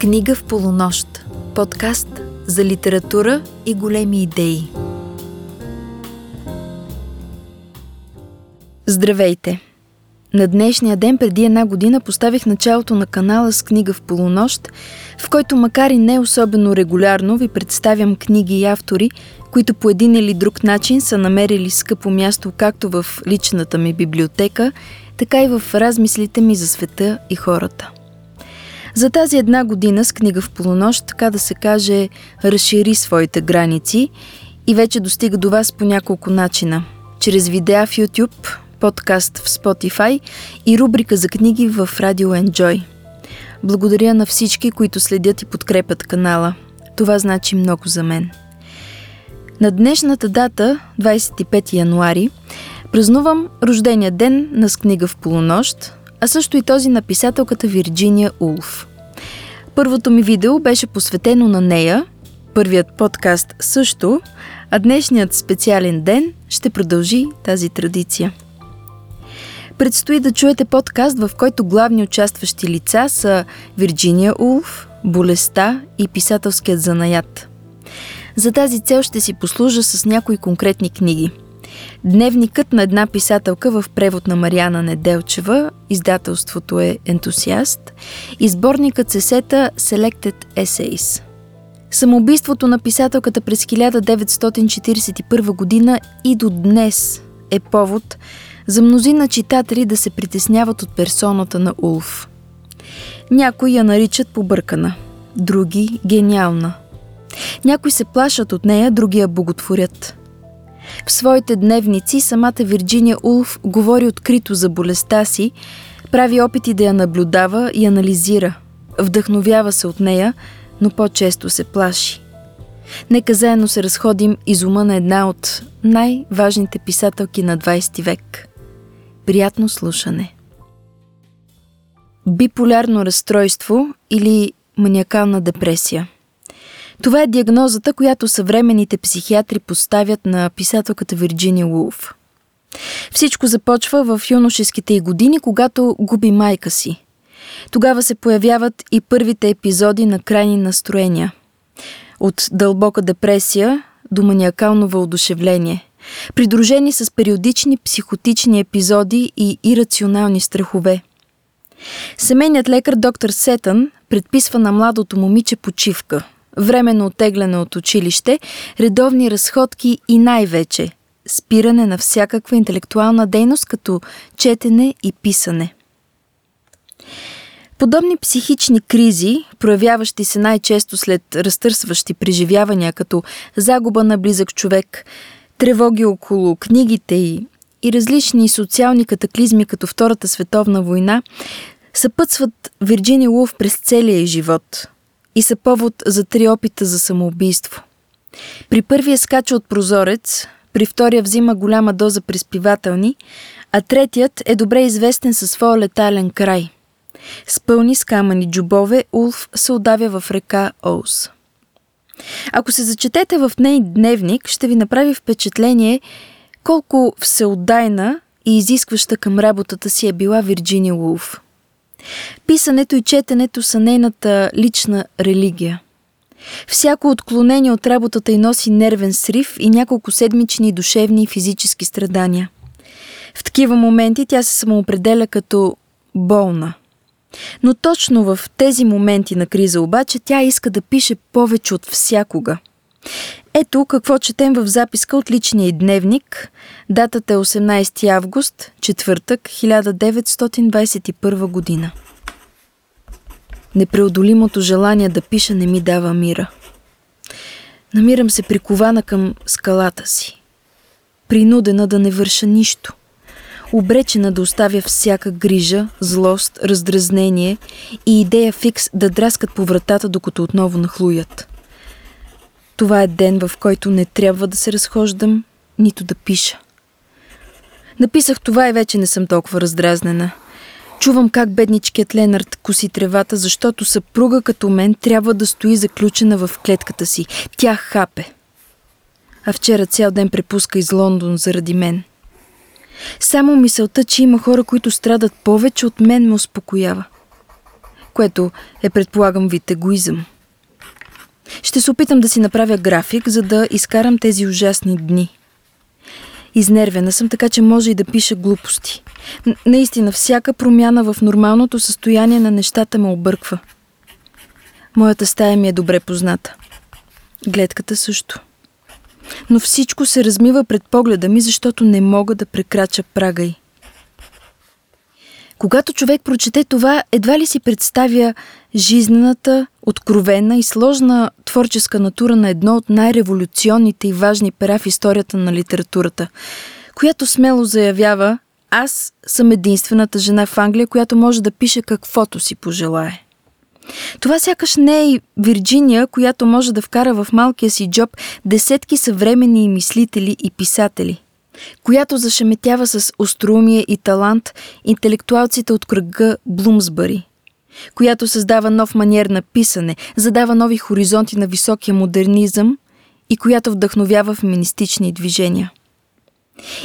Книга в полунощ. Подкаст за литература и големи идеи. Здравейте! На днешния ден преди една година поставих началото на канала с книга в полунощ, в който макар и не особено регулярно ви представям книги и автори, които по един или друг начин са намерили скъпо място както в личната ми библиотека, така и в размислите ми за света и хората. За тази една година с книга в полунощ, така да се каже, разшири своите граници и вече достига до вас по няколко начина. Чрез видеа в YouTube, подкаст в Spotify и рубрика за книги в Radio Enjoy. Благодаря на всички, които следят и подкрепят канала. Това значи много за мен. На днешната дата, 25 януари, празнувам рождения ден на с книга в полунощ, а също и този на писателката Вирджиния Улф. Първото ми видео беше посветено на нея, първият подкаст също, а днешният специален ден ще продължи тази традиция. Предстои да чуете подкаст, в който главни участващи лица са Вирджиния Улф, Болестта и писателският занаят. За тази цел ще си послужа с някои конкретни книги – Дневникът на една писателка в превод на Мариана Неделчева, издателството е Ентусиаст, и сборникът се сета Selected Essays. Самоубийството на писателката през 1941 година и до днес е повод за мнозина читатели да се притесняват от персоната на Улф. Някои я наричат побъркана, други – гениална. Някои се плашат от нея, други я боготворят – в своите дневници самата Вирджиния Улф говори открито за болестта си, прави опити да я наблюдава и анализира. Вдъхновява се от нея, но по-често се плаши. Нека заедно се разходим из ума на една от най-важните писателки на 20 век. Приятно слушане. Биполярно разстройство или маниакална депресия – това е диагнозата, която съвременните психиатри поставят на писателката Вирджиния Уолф. Всичко започва в юношеските й години, когато губи майка си. Тогава се появяват и първите епизоди на крайни настроения. От дълбока депресия до маниакално въодушевление, придружени с периодични психотични епизоди и ирационални страхове. Семейният лекар доктор Сетън предписва на младото момиче почивка – временно оттегляне от училище, редовни разходки и най-вече спиране на всякаква интелектуална дейност, като четене и писане. Подобни психични кризи, проявяващи се най-често след разтърсващи преживявания, като загуба на близък човек, тревоги около книгите и, и различни социални катаклизми, като Втората световна война, съпътстват Вирджини Лув през целия живот – и са повод за три опита за самоубийство. При първия скача от прозорец, при втория взима голяма доза приспивателни, а третият е добре известен със своя летален край. С пълни с камъни джубове Улф се отдавя в река Оус. Ако се зачетете в ней дневник, ще ви направи впечатление колко всеотдайна и изискваща към работата си е била Вирджиния Улф – Писането и четенето са нейната лична религия. Всяко отклонение от работата й носи нервен срив и няколко седмични душевни и физически страдания. В такива моменти тя се самоопределя като болна. Но точно в тези моменти на криза обаче тя иска да пише повече от всякога. Ето какво четем в записка от личния дневник. Датата е 18 август, четвъртък, 1921 година. Непреодолимото желание да пиша не ми дава мира. Намирам се прикована към скалата си. Принудена да не върша нищо. Обречена да оставя всяка грижа, злост, раздразнение и идея фикс да драскат по вратата, докато отново нахлуят. Това е ден, в който не трябва да се разхождам, нито да пиша. Написах това и вече не съм толкова раздразнена. Чувам как бедничкият Ленард коси тревата, защото съпруга като мен трябва да стои заключена в клетката си. Тя хапе. А вчера цял ден препуска из Лондон заради мен. Само мисълта, че има хора, които страдат повече от мен, ме успокоява. което е предполагам вид егоизъм. Ще се опитам да си направя график, за да изкарам тези ужасни дни. Изнервена съм, така че може и да пиша глупости. Наистина, всяка промяна в нормалното състояние на нещата ме обърква. Моята стая ми е добре позната. Гледката също. Но всичко се размива пред погледа ми, защото не мога да прекрача прага й. Когато човек прочете това, едва ли си представя жизнената, откровена и сложна творческа натура на едно от най-революционните и важни пера в историята на литературата, която смело заявява «Аз съм единствената жена в Англия, която може да пише каквото си пожелае». Това сякаш не е и Вирджиния, която може да вкара в малкия си джоб десетки съвремени мислители и писатели – която зашеметява с остроумие и талант интелектуалците от кръга Блумсбъри, която създава нов маниер на писане, задава нови хоризонти на високия модернизъм и която вдъхновява феминистични движения.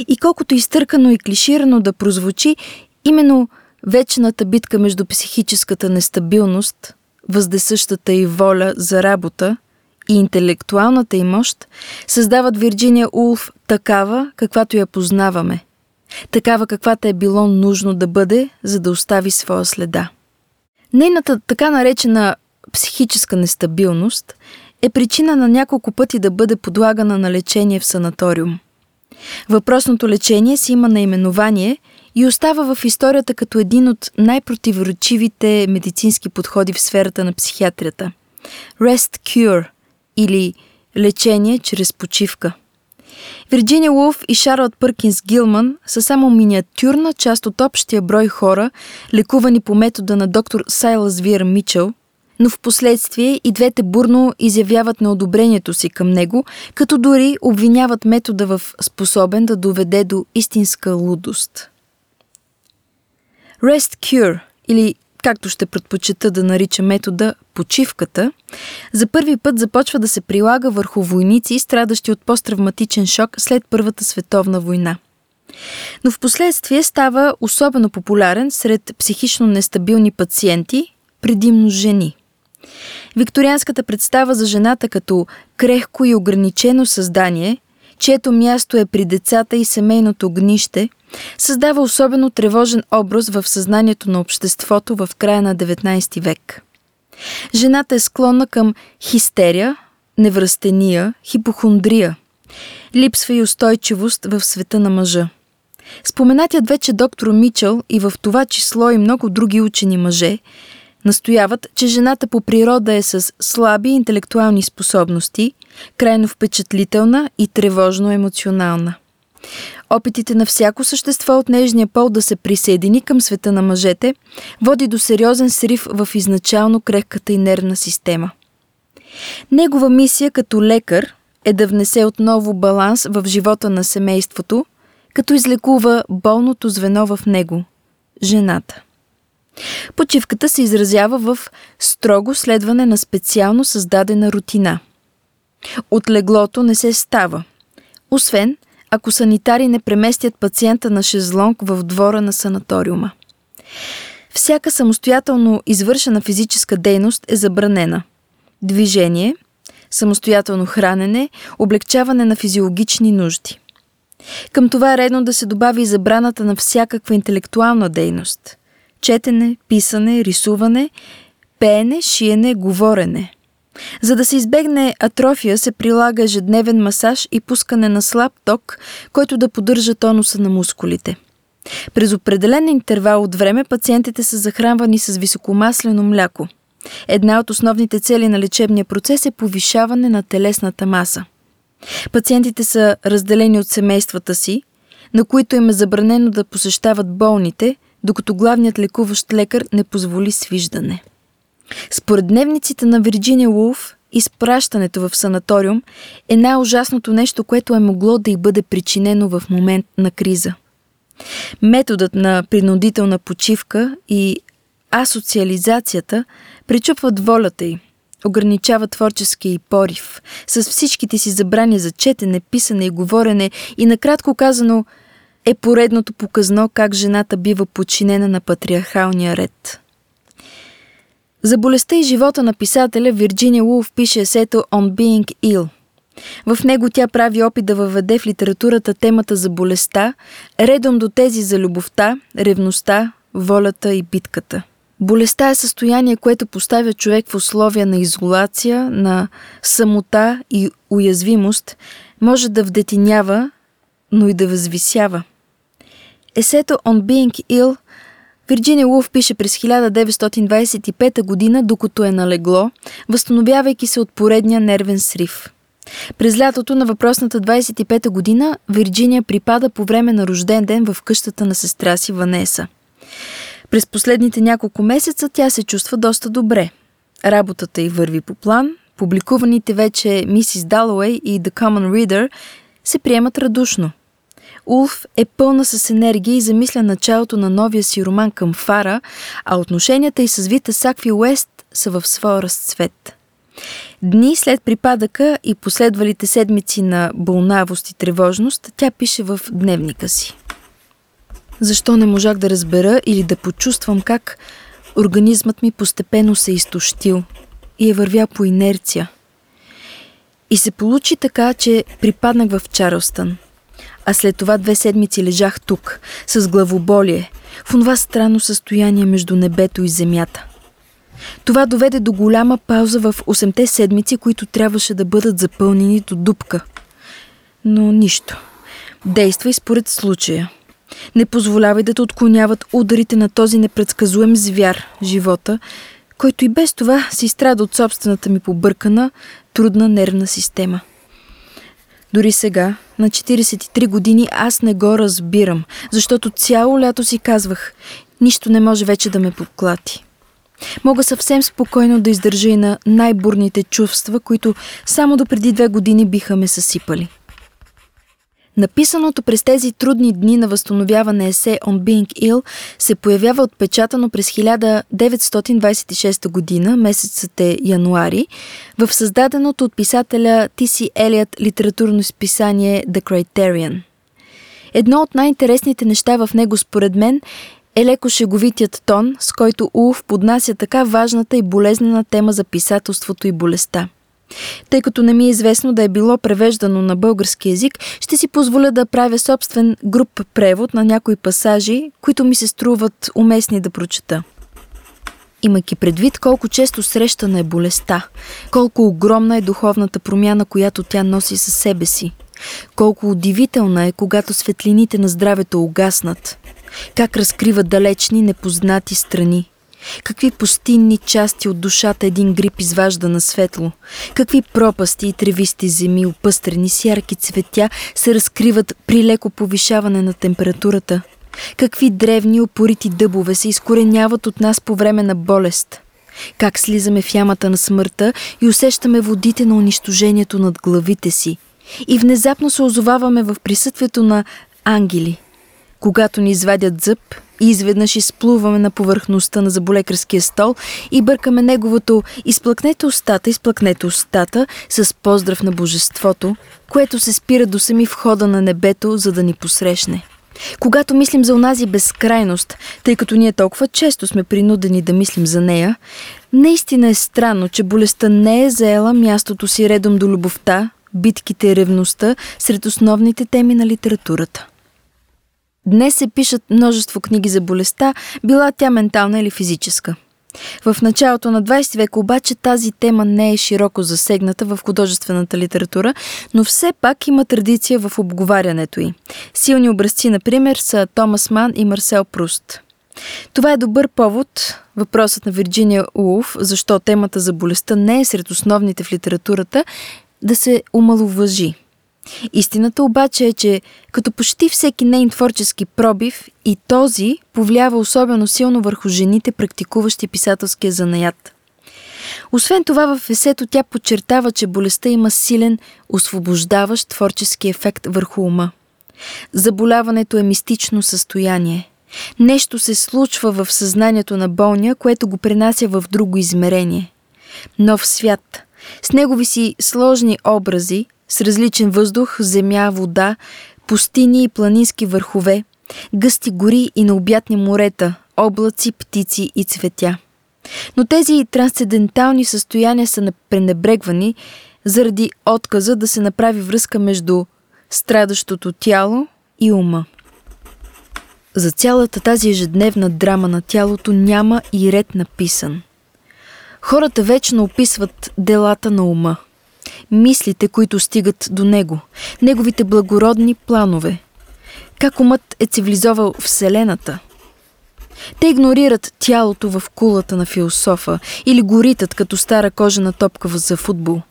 И колкото изтъркано и клиширано да прозвучи, именно вечната битка между психическата нестабилност, въздесъщата и воля за работа и интелектуалната й мощ създават Вирджиния Улф такава, каквато я познаваме. Такава, каквата е било нужно да бъде, за да остави своя следа. Нейната така наречена психическа нестабилност е причина на няколко пъти да бъде подлагана на лечение в санаториум. Въпросното лечение си има наименование и остава в историята като един от най-противоречивите медицински подходи в сферата на психиатрията. Rest Cure или лечение чрез почивка. Вирджиния Луф и Шарлот Пъркинс Гилман са само миниатюрна част от общия брой хора, лекувани по метода на доктор Сайлас Вир Мичел, но в последствие и двете бурно изявяват неодобрението си към него, като дори обвиняват метода в способен да доведе до истинска лудост. Rest Cure или както ще предпочита да нарича метода почивката, за първи път започва да се прилага върху войници, страдащи от посттравматичен шок след Първата световна война. Но в последствие става особено популярен сред психично нестабилни пациенти, предимно жени. Викторианската представа за жената като крехко и ограничено създание, чието място е при децата и семейното огнище – създава особено тревожен образ в съзнанието на обществото в края на 19 век. Жената е склонна към хистерия, невръстения, хипохондрия. Липсва и устойчивост в света на мъжа. Споменатият вече доктор Мичел и в това число и много други учени мъже настояват, че жената по природа е с слаби интелектуални способности, крайно впечатлителна и тревожно емоционална. Опитите на всяко същество от нежния пол да се присъедини към света на мъжете води до сериозен срив в изначално крехката и нервна система. Негова мисия като лекар е да внесе отново баланс в живота на семейството, като излекува болното звено в него – жената. Почивката се изразява в строго следване на специално създадена рутина. От леглото не се става, освен ако санитари не преместят пациента на шезлонг в двора на санаториума. Всяка самостоятелно извършена физическа дейност е забранена. Движение, самостоятелно хранене, облегчаване на физиологични нужди. Към това е редно да се добави и забраната на всякаква интелектуална дейност – четене, писане, рисуване, пеене, шиене, говорене – за да се избегне атрофия, се прилага ежедневен масаж и пускане на слаб ток, който да поддържа тонуса на мускулите. През определен интервал от време пациентите са захранвани с високомаслено мляко. Една от основните цели на лечебния процес е повишаване на телесната маса. Пациентите са разделени от семействата си, на които им е забранено да посещават болните, докато главният лекуващ лекар не позволи свиждане. Според дневниците на Вирджиния Уолф, изпращането в санаториум е най-ужасното нещо, което е могло да й бъде причинено в момент на криза. Методът на принудителна почивка и асоциализацията причупват волята й, ограничава творческия и порив, с всичките си забрани за четене, писане и говорене и накратко казано е поредното показно как жената бива подчинена на патриархалния ред – За болестта и живота на писателя Вирджиния Улф пише есето On Being Ill. В него тя прави опит да въведе в литературата темата за болестта, редом до тези за любовта, ревността, волята и битката. Болестта е състояние, което поставя човек в условия на изолация, на самота и уязвимост, може да вдетинява, но и да възвисява. Есето On Being Ill Вирджиния Лув пише през 1925 година, докато е налегло, възстановявайки се от поредния нервен срив. През лятото на въпросната 25-та година Вирджиния припада по време на рожден ден в къщата на сестра си Ванеса. През последните няколко месеца тя се чувства доста добре. Работата й върви по план, публикуваните вече Мисис Далуей и The Common Reader се приемат радушно – Улф е пълна с енергия и замисля началото на новия си роман към Фара, а отношенията й с Вита Сакви Уест са в своя разцвет. Дни след припадъка и последвалите седмици на болнавост и тревожност, тя пише в дневника си. Защо не можах да разбера или да почувствам как организмът ми постепенно се е изтощил и е вървя по инерция. И се получи така, че припаднах в Чарлстън – а след това две седмици лежах тук, с главоболие, в това странно състояние между небето и земята. Това доведе до голяма пауза в 8 седмици, които трябваше да бъдат запълнени до дупка. Но нищо. Действай според случая. Не позволявай да те отклоняват ударите на този непредсказуем звяр, живота, който и без това си страда от собствената ми побъркана, трудна нервна система. Дори сега, на 43 години, аз не го разбирам, защото цяло лято си казвах, нищо не може вече да ме подклати. Мога съвсем спокойно да издържа и на най-бурните чувства, които само до преди две години биха ме съсипали. Написаното през тези трудни дни на възстановяване есе On Being Ill се появява отпечатано през 1926 година, месецът е януари, в създаденото от писателя Тиси Елият литературно списание The Criterion. Едно от най-интересните неща в него според мен е леко шеговитият тон, с който Улф поднася така важната и болезнена тема за писателството и болестта. Тъй като не ми е известно да е било превеждано на български язик, ще си позволя да правя собствен груп превод на някои пасажи, които ми се струват уместни да прочета. Имайки предвид колко често срещана е болестта, колко огромна е духовната промяна, която тя носи със себе си, колко удивителна е, когато светлините на здравето угаснат, как разкрива далечни, непознати страни – Какви пустинни части от душата един грип изважда на светло? Какви пропасти и тревисти земи, опъстрени с ярки цветя, се разкриват при леко повишаване на температурата? Какви древни опорити дъбове се изкореняват от нас по време на болест? Как слизаме в ямата на смъртта и усещаме водите на унищожението над главите си? И внезапно се озоваваме в присъствието на ангели. Когато ни извадят зъб, изведнъж изплуваме на повърхността на заболекарския стол и бъркаме неговото «изплъкнете устата, изплъкнете устата» с поздрав на божеството, което се спира до сами входа на небето, за да ни посрещне. Когато мислим за онази безкрайност, тъй като ние толкова често сме принудени да мислим за нея, наистина е странно, че болестта не е заела мястото си редом до любовта, битките и ревността сред основните теми на литературата. Днес се пишат множество книги за болестта, била тя ментална или физическа. В началото на 20 век обаче тази тема не е широко засегната в художествената литература, но все пак има традиция в обговарянето й. Силни образци, например, са Томас Ман и Марсел Пруст. Това е добър повод, въпросът на Вирджиния Улф, защо темата за болестта не е сред основните в литературата, да се омалуважи. Истината обаче е, че като почти всеки нейн творчески пробив и този повлиява особено силно върху жените, практикуващи писателския занаят. Освен това в есето тя подчертава, че болестта има силен, освобождаващ творчески ефект върху ума. Заболяването е мистично състояние. Нещо се случва в съзнанието на болния, което го пренася в друго измерение. Нов свят. С негови си сложни образи, с различен въздух, земя, вода, пустини и планински върхове, гъсти гори и необятни морета, облаци, птици и цветя. Но тези трансцендентални състояния са пренебрегвани заради отказа да се направи връзка между страдащото тяло и ума. За цялата тази ежедневна драма на тялото няма и ред написан. Хората вечно описват делата на ума, мислите, които стигат до него, неговите благородни планове, как умът е цивилизовал Вселената. Те игнорират тялото в кулата на философа или горитат като стара кожена топка за футбол.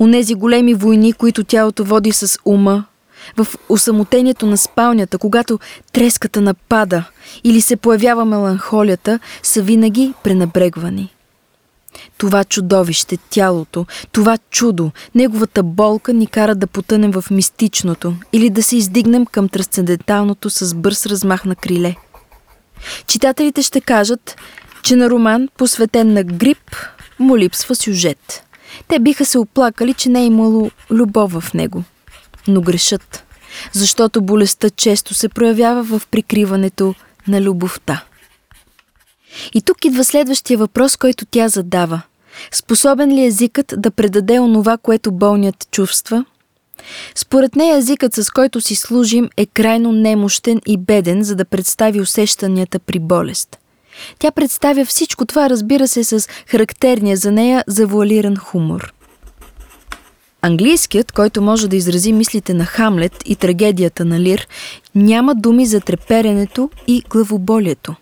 Онези големи войни, които тялото води с ума, в усамотението на спалнята, когато треската напада или се появява меланхолията, са винаги пренабрегвани. Това чудовище, тялото, това чудо, неговата болка ни кара да потънем в мистичното или да се издигнем към трансценденталното с бърз размах на криле. Читателите ще кажат, че на роман, посветен на грип, му липсва сюжет. Те биха се оплакали, че не е имало любов в него. Но грешат, защото болестта често се проявява в прикриването на любовта. И тук идва следващия въпрос, който тя задава. Способен ли езикът да предаде онова, което болният чувства? Според нея езикът, с който си служим, е крайно немощен и беден, за да представи усещанията при болест. Тя представя всичко това, разбира се, с характерния за нея завуалиран хумор. Английският, който може да изрази мислите на Хамлет и трагедията на Лир, няма думи за треперенето и главоболието.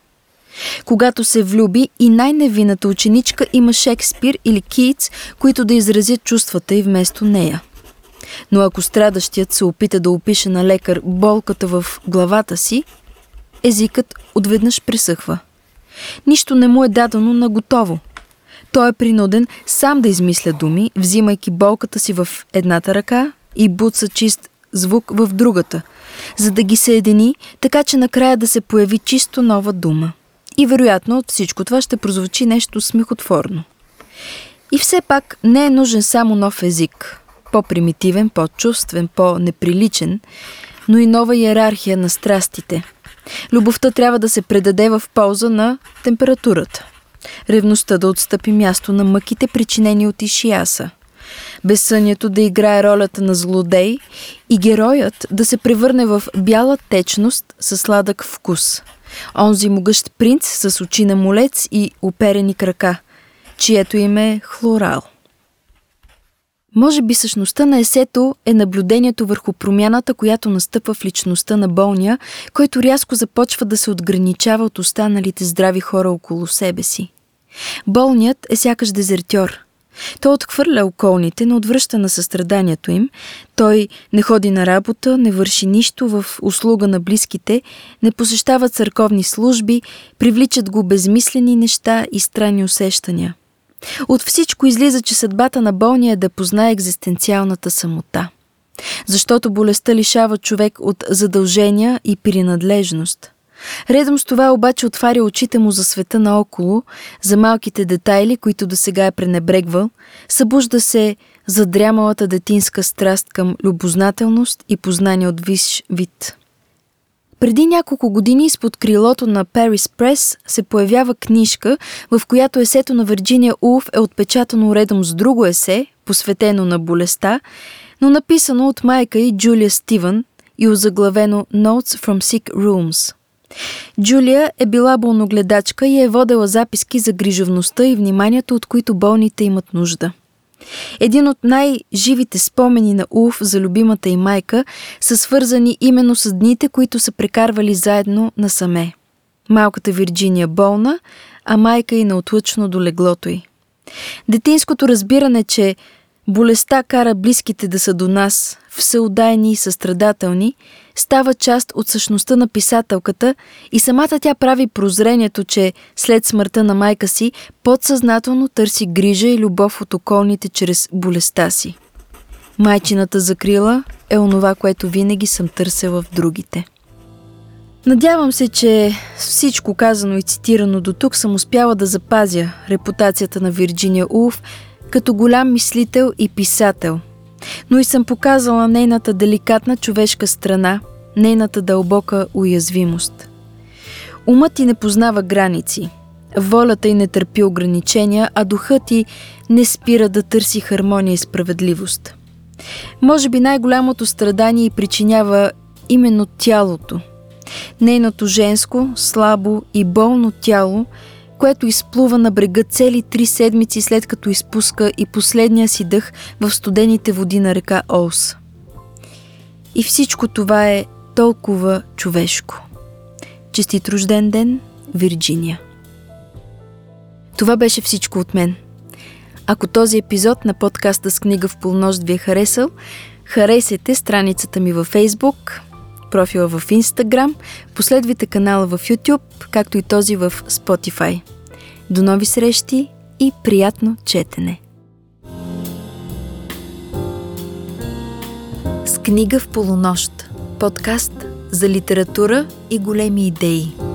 Когато се влюби и най-невината ученичка има Шекспир или Китс, които да изразят чувствата и вместо нея. Но ако страдащият се опита да опише на лекар болката в главата си, езикът отведнъж пресъхва. Нищо не му е дадено на готово. Той е принуден сам да измисля думи, взимайки болката си в едната ръка и буца чист звук в другата, за да ги съедини, така че накрая да се появи чисто нова дума. И вероятно от всичко това ще прозвучи нещо смехотворно. И все пак не е нужен само нов език, по-примитивен, по-чувствен, по-неприличен, но и нова иерархия на страстите. Любовта трябва да се предаде в полза на температурата. Ревността да отстъпи място на мъките, причинени от Ишияса. Безсънието да играе ролята на злодей и героят да се превърне в бяла течност със сладък вкус – Онзи могъщ принц с очи на молец и оперени крака, чието име е Хлорал. Може би същността на есето е наблюдението върху промяната, която настъпва в личността на болния, който рязко започва да се отграничава от останалите здрави хора около себе си. Болният е сякаш дезертьор – той отхвърля околните, но отвръща на състраданието им. Той не ходи на работа, не върши нищо в услуга на близките, не посещава църковни служби, привличат го безмислени неща и странни усещания. От всичко излиза, че съдбата на болния е да познае екзистенциалната самота. Защото болестта лишава човек от задължения и принадлежност – Редом с това обаче отваря очите му за света наоколо, за малките детайли, които до сега е пренебрегвал, събужда се задрямалата детинска страст към любознателност и познание от висш вид. Преди няколко години изпод крилото на Paris Press се появява книжка, в която есето на Вирджиния Улф е отпечатано редом с друго есе, посветено на болестта, но написано от майка и Джулия Стивън и озаглавено Notes from Sick Rooms – Джулия е била болногледачка и е водела записки за грижовността и вниманието, от които болните имат нужда. Един от най-живите спомени на Уф за любимата и майка са свързани именно с дните, които са прекарвали заедно насаме. Малката Вирджиния болна, а майка и неотлъчно до леглото й. Детинското разбиране, че болестта кара близките да са до нас, всеудайни и състрадателни – става част от същността на писателката и самата тя прави прозрението, че след смъртта на майка си подсъзнателно търси грижа и любов от околните чрез болестта си. Майчината закрила е онова, което винаги съм търсила в другите. Надявам се, че всичко казано и цитирано до тук съм успяла да запазя репутацията на Вирджиния Улф като голям мислител и писател – но и съм показала нейната деликатна човешка страна, нейната дълбока уязвимост. Умът ти не познава граници. Волята й не търпи ограничения, а духът й не спира да търси хармония и справедливост. Може би най-голямото страдание й причинява именно тялото. Нейното женско, слабо и болно тяло, което изплува на брега цели три седмици след като изпуска и последния си дъх в студените води на река Олс. И всичко това е толкова човешко. Честит рожден ден, Вирджиния! Това беше всичко от мен. Ако този епизод на подкаста с книга в полнощ ви е харесал, харесайте страницата ми във Facebook, профила в Instagram, последвайте канала в YouTube, както и този в Spotify. До нови срещи и приятно четене! С книга в полунощ. Подкаст за литература и големи идеи.